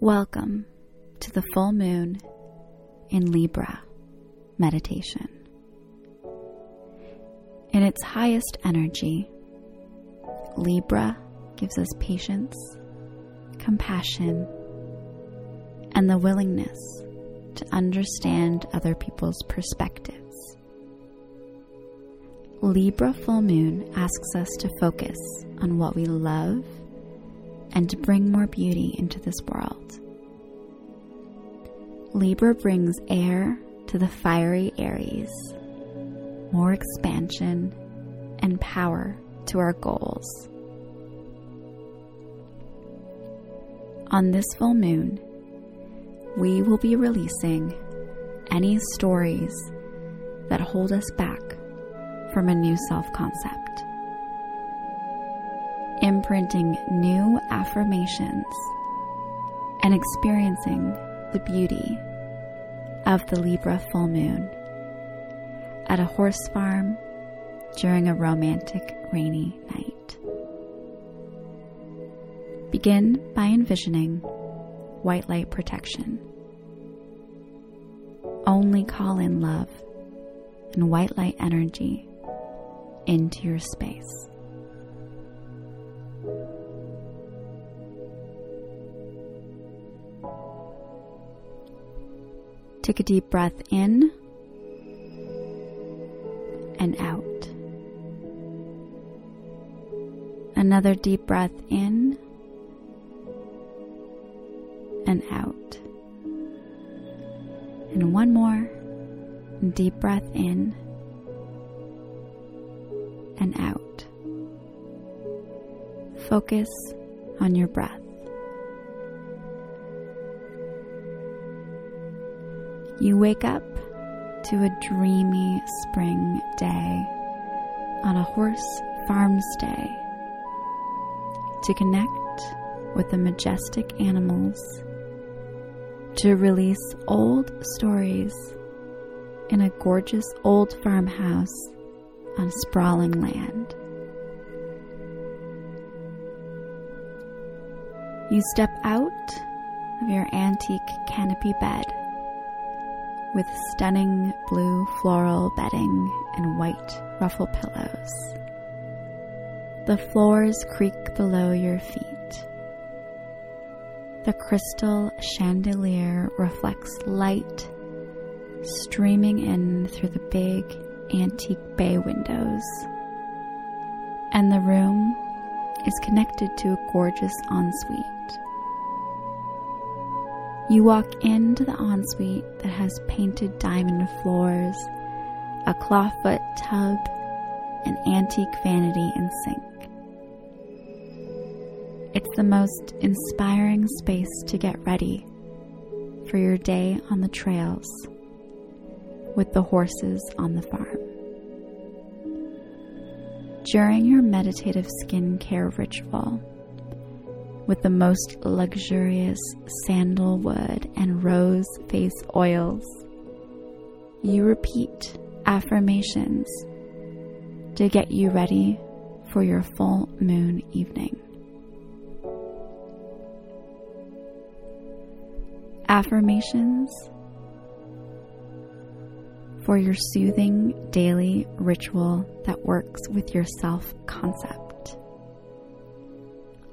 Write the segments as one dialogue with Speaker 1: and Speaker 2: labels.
Speaker 1: Welcome to the full moon in Libra meditation. In its highest energy, Libra gives us patience, compassion, and the willingness to understand other people's perspectives. Libra full moon asks us to focus on what we love and to bring more beauty into this world. Libra brings air to the fiery Aries, more expansion and power to our goals. On this full moon, we will be releasing any stories that hold us back from a new self concept, imprinting new affirmations, and experiencing the beauty of the Libra full moon at a horse farm during a romantic rainy night. Begin by envisioning white light protection. Only call in love and white light energy into your space. Take a deep breath in and out. Another deep breath in and out. And one more deep breath in and out. Focus on your breath. You wake up to a dreamy spring day on a horse farm stay to connect with the majestic animals, to release old stories in a gorgeous old farmhouse on sprawling land. You step out of your antique canopy bed with stunning blue floral bedding and white ruffle pillows. The floors creak below your feet. The crystal chandelier reflects light streaming in through the big antique bay windows. And the room is connected to a gorgeous ensuite. You walk into the ensuite that has painted diamond floors, a clawfoot tub, an antique vanity and sink. It's the most inspiring space to get ready for your day on the trails with the horses on the farm. During your meditative skincare ritual, with the most luxurious sandalwood and rose face oils, you repeat affirmations to get you ready for your full moon evening. Affirmations for your soothing daily ritual that works with your self concept.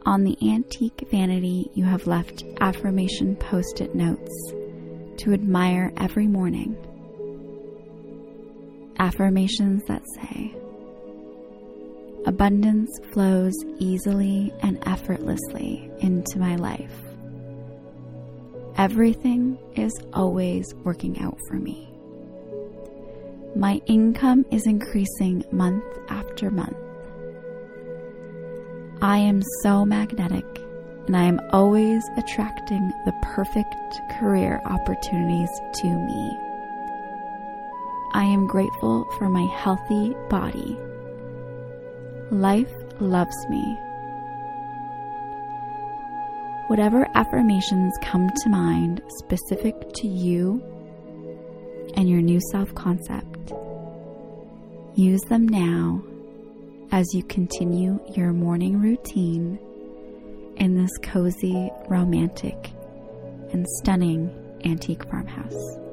Speaker 1: On the antique vanity, you have left affirmation post it notes to admire every morning. Affirmations that say, Abundance flows easily and effortlessly into my life. Everything is always working out for me. My income is increasing month after month. I am so magnetic and I am always attracting the perfect career opportunities to me. I am grateful for my healthy body. Life loves me. Whatever affirmations come to mind specific to you and your new self concept. Use them now as you continue your morning routine in this cozy, romantic and stunning antique farmhouse.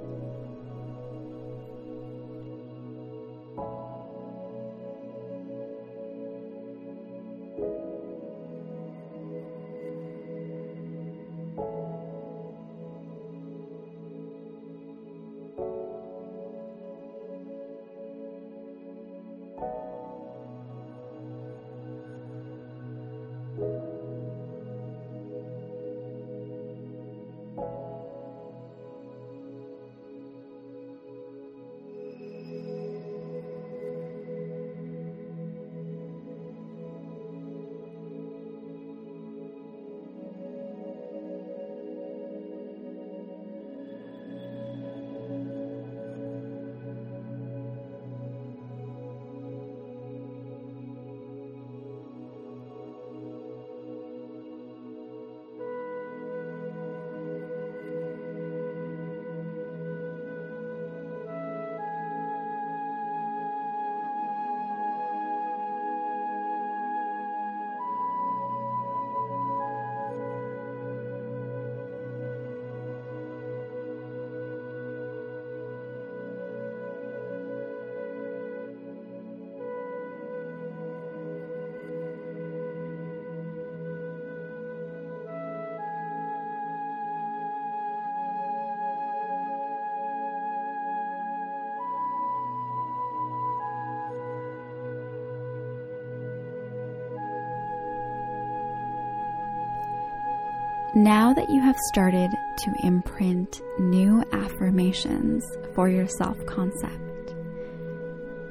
Speaker 1: Now that you have started to imprint new affirmations for your self concept,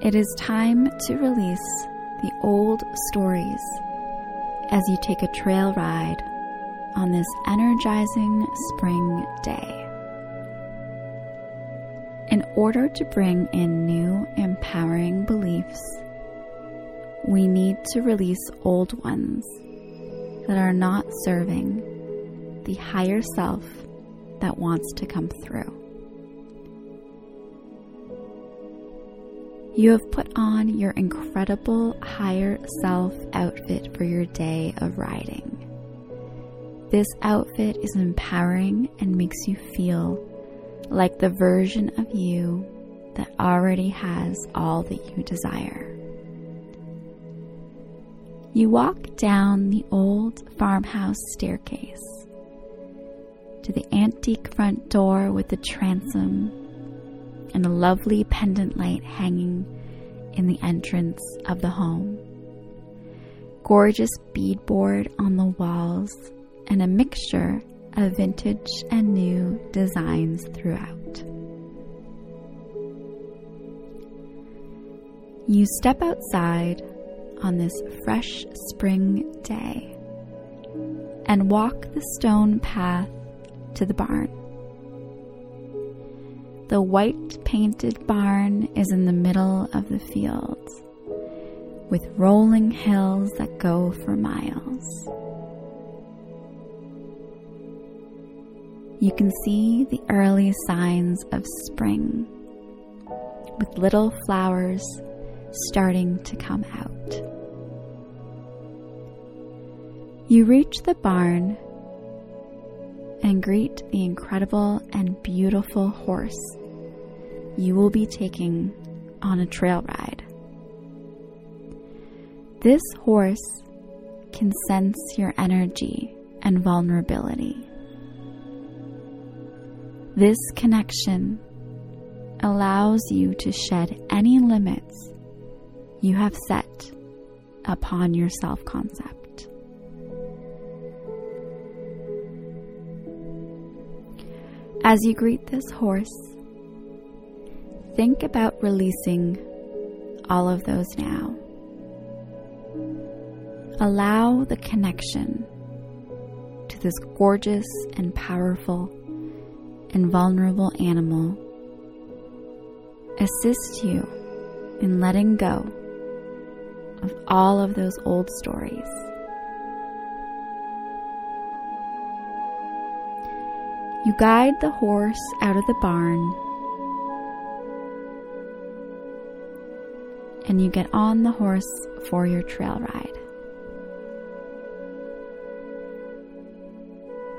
Speaker 1: it is time to release the old stories as you take a trail ride on this energizing spring day. In order to bring in new empowering beliefs, we need to release old ones that are not serving the higher self that wants to come through. You have put on your incredible higher self outfit for your day of riding. This outfit is empowering and makes you feel like the version of you that already has all that you desire. You walk down the old farmhouse staircase the antique front door with the transom and a lovely pendant light hanging in the entrance of the home. Gorgeous beadboard on the walls and a mixture of vintage and new designs throughout. You step outside on this fresh spring day and walk the stone path to the barn. The white painted barn is in the middle of the fields, with rolling hills that go for miles. You can see the early signs of spring, with little flowers starting to come out. You reach the barn and greet the incredible and beautiful horse you will be taking on a trail ride. This horse can sense your energy and vulnerability. This connection allows you to shed any limits you have set upon your self concept. As you greet this horse, think about releasing all of those now. Allow the connection to this gorgeous and powerful and vulnerable animal assist you in letting go of all of those old stories. You guide the horse out of the barn and you get on the horse for your trail ride.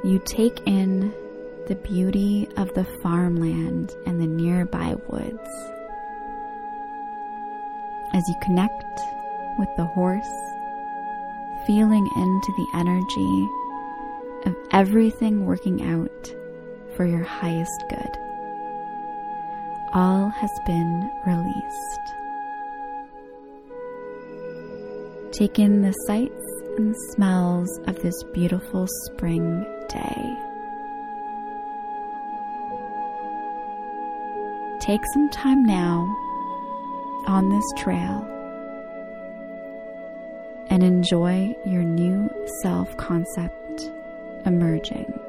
Speaker 1: You take in the beauty of the farmland and the nearby woods. As you connect with the horse, feeling into the energy of everything working out for your highest good. All has been released. Take in the sights and smells of this beautiful spring day. Take some time now on this trail and enjoy your new self concept emerging.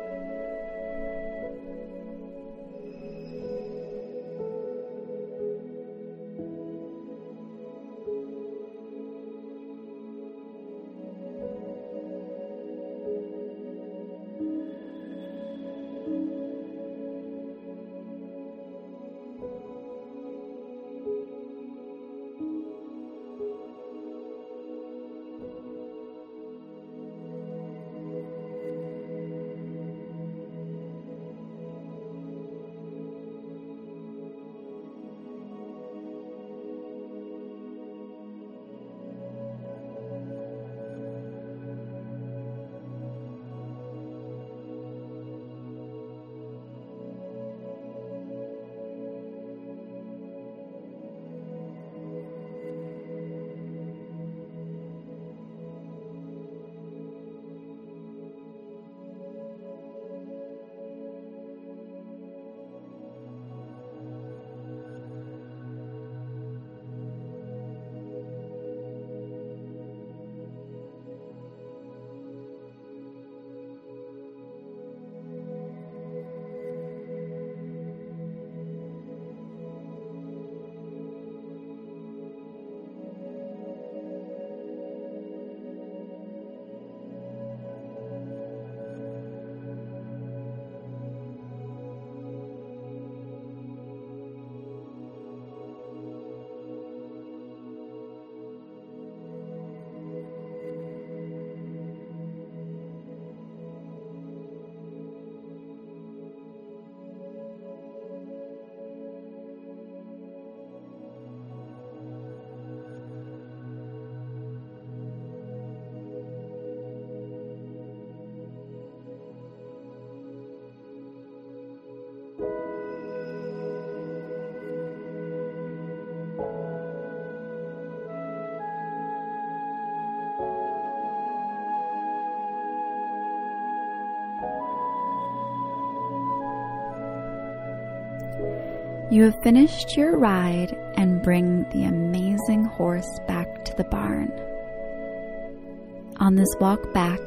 Speaker 1: You have finished your ride and bring the amazing horse back to the barn. On this walk back,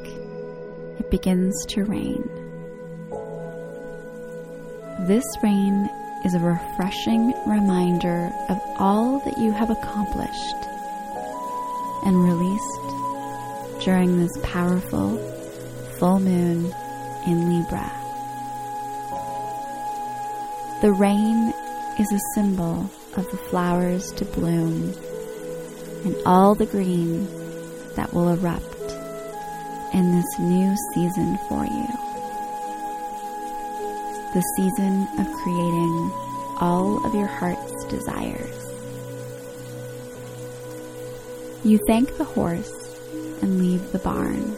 Speaker 1: it begins to rain. This rain is a refreshing reminder of all that you have accomplished and released during this powerful full moon in Libra. The rain is a symbol of the flowers to bloom and all the green that will erupt in this new season for you. The season of creating all of your heart's desires. You thank the horse and leave the barn.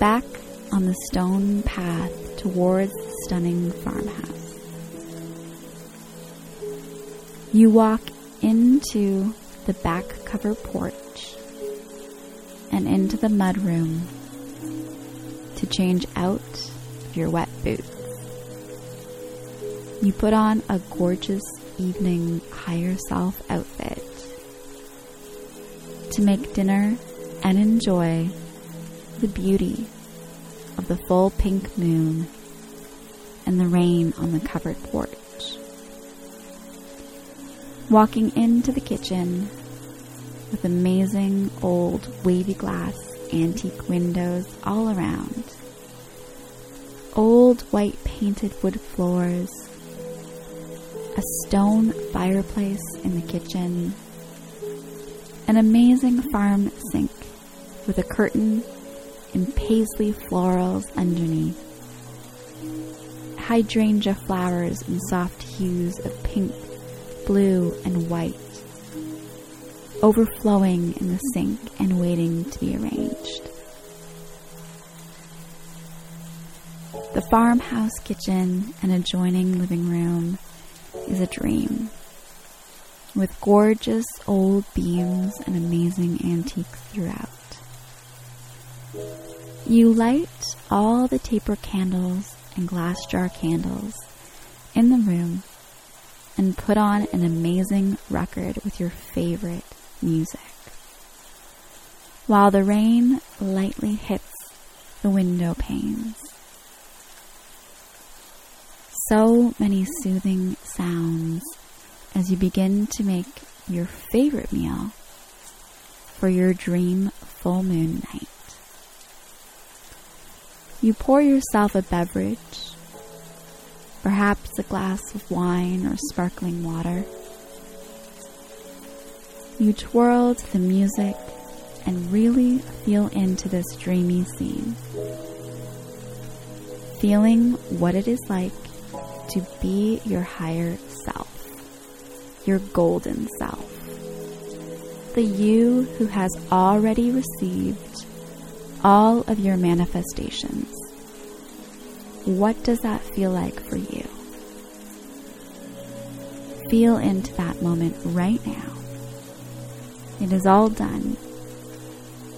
Speaker 1: Back on the stone path towards the stunning farmhouse. You walk into the back cover porch and into the mudroom to change out of your wet boots. You put on a gorgeous evening higher self outfit to make dinner and enjoy the beauty of the full pink moon and the rain on the covered porch walking into the kitchen with amazing old wavy glass antique windows all around, old white painted wood floors, a stone fireplace in the kitchen, an amazing farm sink with a curtain and paisley florals underneath, hydrangea flowers in soft hues of pink, blue, and white, overflowing in the sink and waiting to be arranged. The farmhouse kitchen and adjoining living room is a dream, with gorgeous old beams and amazing antiques throughout. You light all the taper candles and glass jar candles in the room and put on an amazing record with your favorite music. While the rain lightly hits the window panes. So many soothing sounds as you begin to make your favorite meal for your dream full moon night. You pour yourself a beverage, perhaps a glass of wine or sparkling water. You twirl to the music and really feel into this dreamy scene, feeling what it is like to be your higher self, your golden self, the you who has already received all of your manifestations. What does that feel like for you? Feel into that moment right now. It is all done.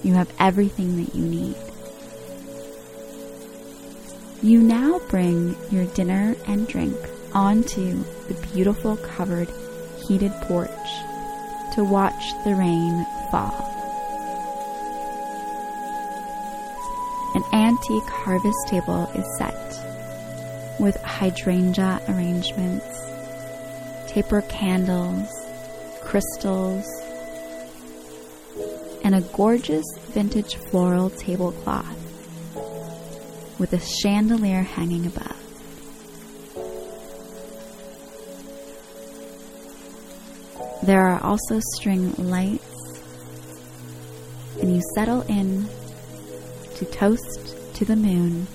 Speaker 1: You have everything that you need. You now bring your dinner and drink onto the beautiful covered heated porch to watch the rain fall. An antique harvest table is set with hydrangea arrangements, taper candles, crystals, and a gorgeous vintage floral tablecloth with a chandelier hanging above. There are also string lights, and you settle in to toast to the moon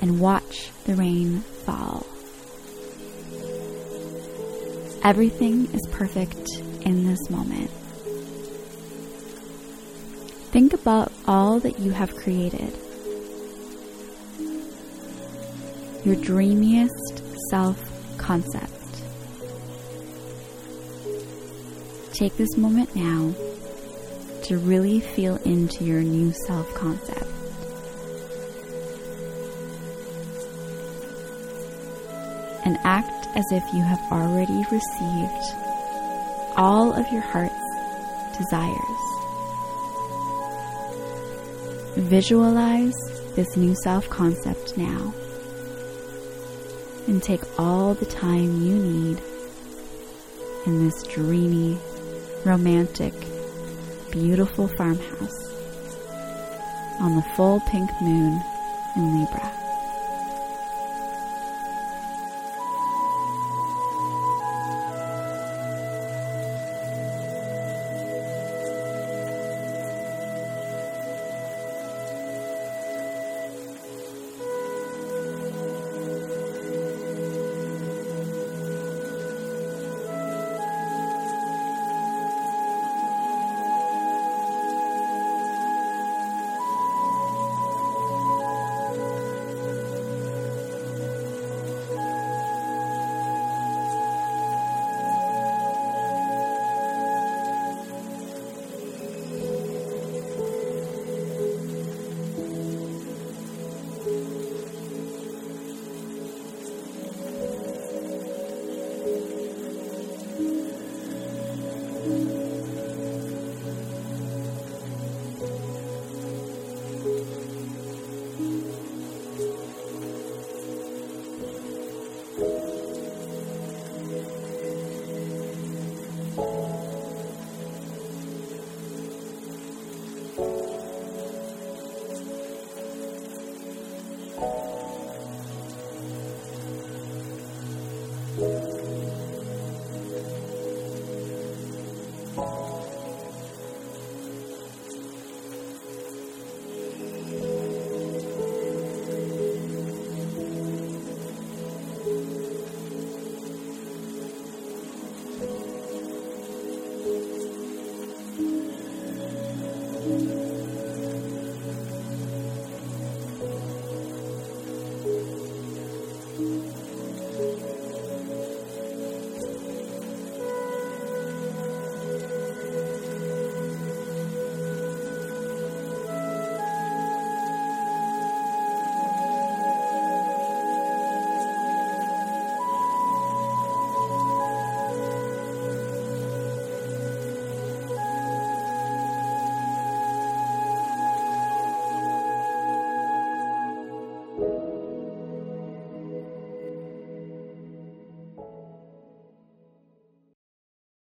Speaker 1: and watch the rain fall. Everything is perfect in this moment. Think about all that you have created. Your dreamiest self concept. Take this moment now to really feel into your new self concept. And act as if you have already received all of your heart's desires. Visualize this new self concept now and take all the time you need in this dreamy, romantic, beautiful farmhouse on the full pink moon in Libra.